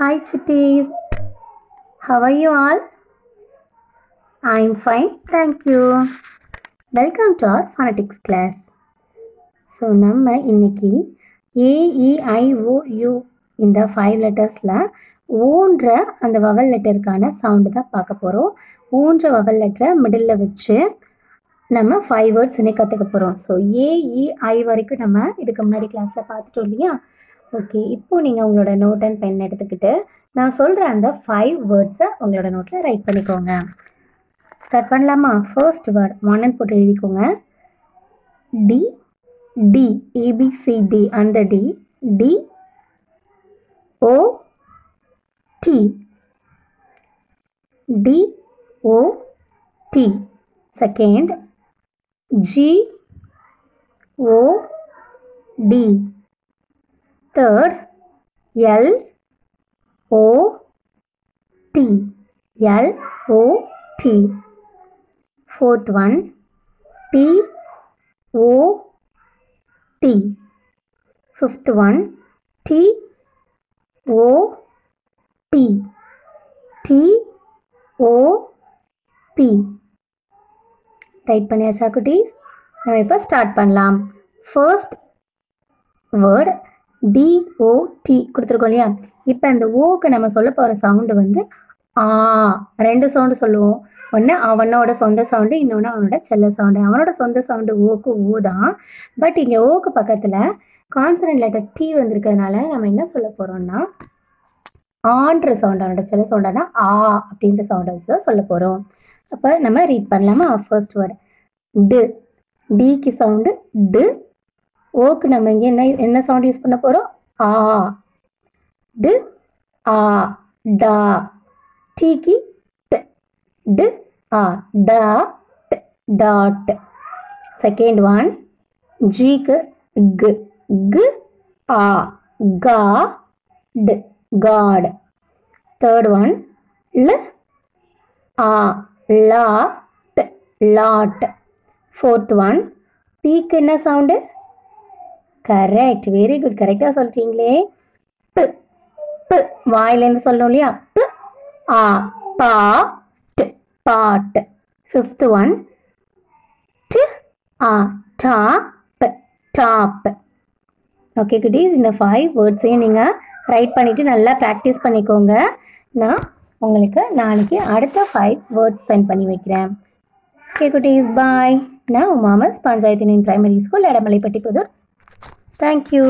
Hi cities how are you all I am fine thank you welcome to our phonetics class so நம்ம இன்னைக்கு A E I O U இந்த five லெட்டர்ஸில் ஊன்ற அந்த vowel லெட்டருக்கான sound தான் பார்க்க போகிறோம் ஊன்ற vowel லெட்டரை middle வச்சு நம்ம ஃபைவ் வேர்ட்ஸ் இன்னைக்கு கற்றுக்க போகிறோம் ஸோ ஏஇஐ வரைக்கும் நம்ம இதுக்கு முன்னாடி கிளாஸில் பார்த்துட்டோம் இல்லையா? ஓகே இப்போ நீங்கள் உங்களோட நோட் அண்ட் பென் எடுத்துக்கிட்டு நான் சொல்கிற அந்த ஃபைவ் வேர்ட்ஸை உங்களோட நோட்டில் ரைட் பண்ணிக்கோங்க. ஸ்டார்ட் பண்ணலாமா? ஃபர்ஸ்ட் வேர்ட் ஒன்னு போட்டு எழுதிக்கோங்க. D D A B C D அந்த D D O T D O T second G O T third L O T L O T fourth one P O T. Fifth one T O P T O P. Write பண்ணியாச்சா குட்டீஸ் நம்ம இப்போ start பண்ணலாம் first word DOT கொடுத்துருக்கோம் இல்லையா? இப்போ இந்த ஓக்கு நம்ம சொல்ல போகிற சவுண்டு வந்து ஆ ரெண்டு சவுண்டு சொல்லுவோம். ஒன்று அவனோட சொந்த சவுண்டு இன்னொன்று அவனோட செல்ல சவுண்டு அவனோட சொந்த சவுண்டு ஓக்கு ஓ தான். பட் இங்கே ஓக்கு பக்கத்தில் கான்சனன்ட் லெட்டர் டி வந்திருக்கிறதுனால நம்ம என்ன சொல்ல போகிறோம்னா ஆன்ற சவுண்ட் அவனோட செல்ல சவுண்டானா ஆ அப்படின்ற சவுண்டை வச்சு தான் சொல்ல போகிறோம் அப்போ நம்ம ரீட் பண்ணலாமா? First word to. டிக்கு சவுண்டு டு. ஓக்கு நம்ம இங்கே என்ன என்ன சவுண்ட் யூஸ் பண்ண போகிறோம் ஆ டு ஆ டா டீக்கு ட டு ஆ டா ட டாட் செகண்ட் ஒன் ஜிக்கு கு கு ஆ கா டு காட். தேர்ட் ஒன் ல ஆ லா ட் லாட் ஃபோர்த் ஒன் பீக்கு என்ன சவுண்டு கரெக்ட் வெரி குட் கரெக்டாக சொல்லிட்டீங்களே. ப் ப். வாயிலேருந்து சொல்லணும் இல்லையா? ப் ஆ பா டு. பாட் ஃபிஃப்த் ஒன் டு ஆ டா ப். டாப். ஓகே குட்டீஸ் இந்த ஃபைவ் வேர்ட்ஸையும் நீங்கள் ரைட் பண்ணிவிட்டு நல்லா ப்ராக்டிஸ் பண்ணிக்கோங்க. நான் உங்களுக்கு நாளைக்கு அடுத்த ஃபைவ் வேர்ட்ஸ் சென்ட் பண்ணி வைக்கிறேன். ஓகே குட்டீஸ் பாய் நான் உமாமஸ் Panchayat primary school Edamalaipatti Pudur. Thank you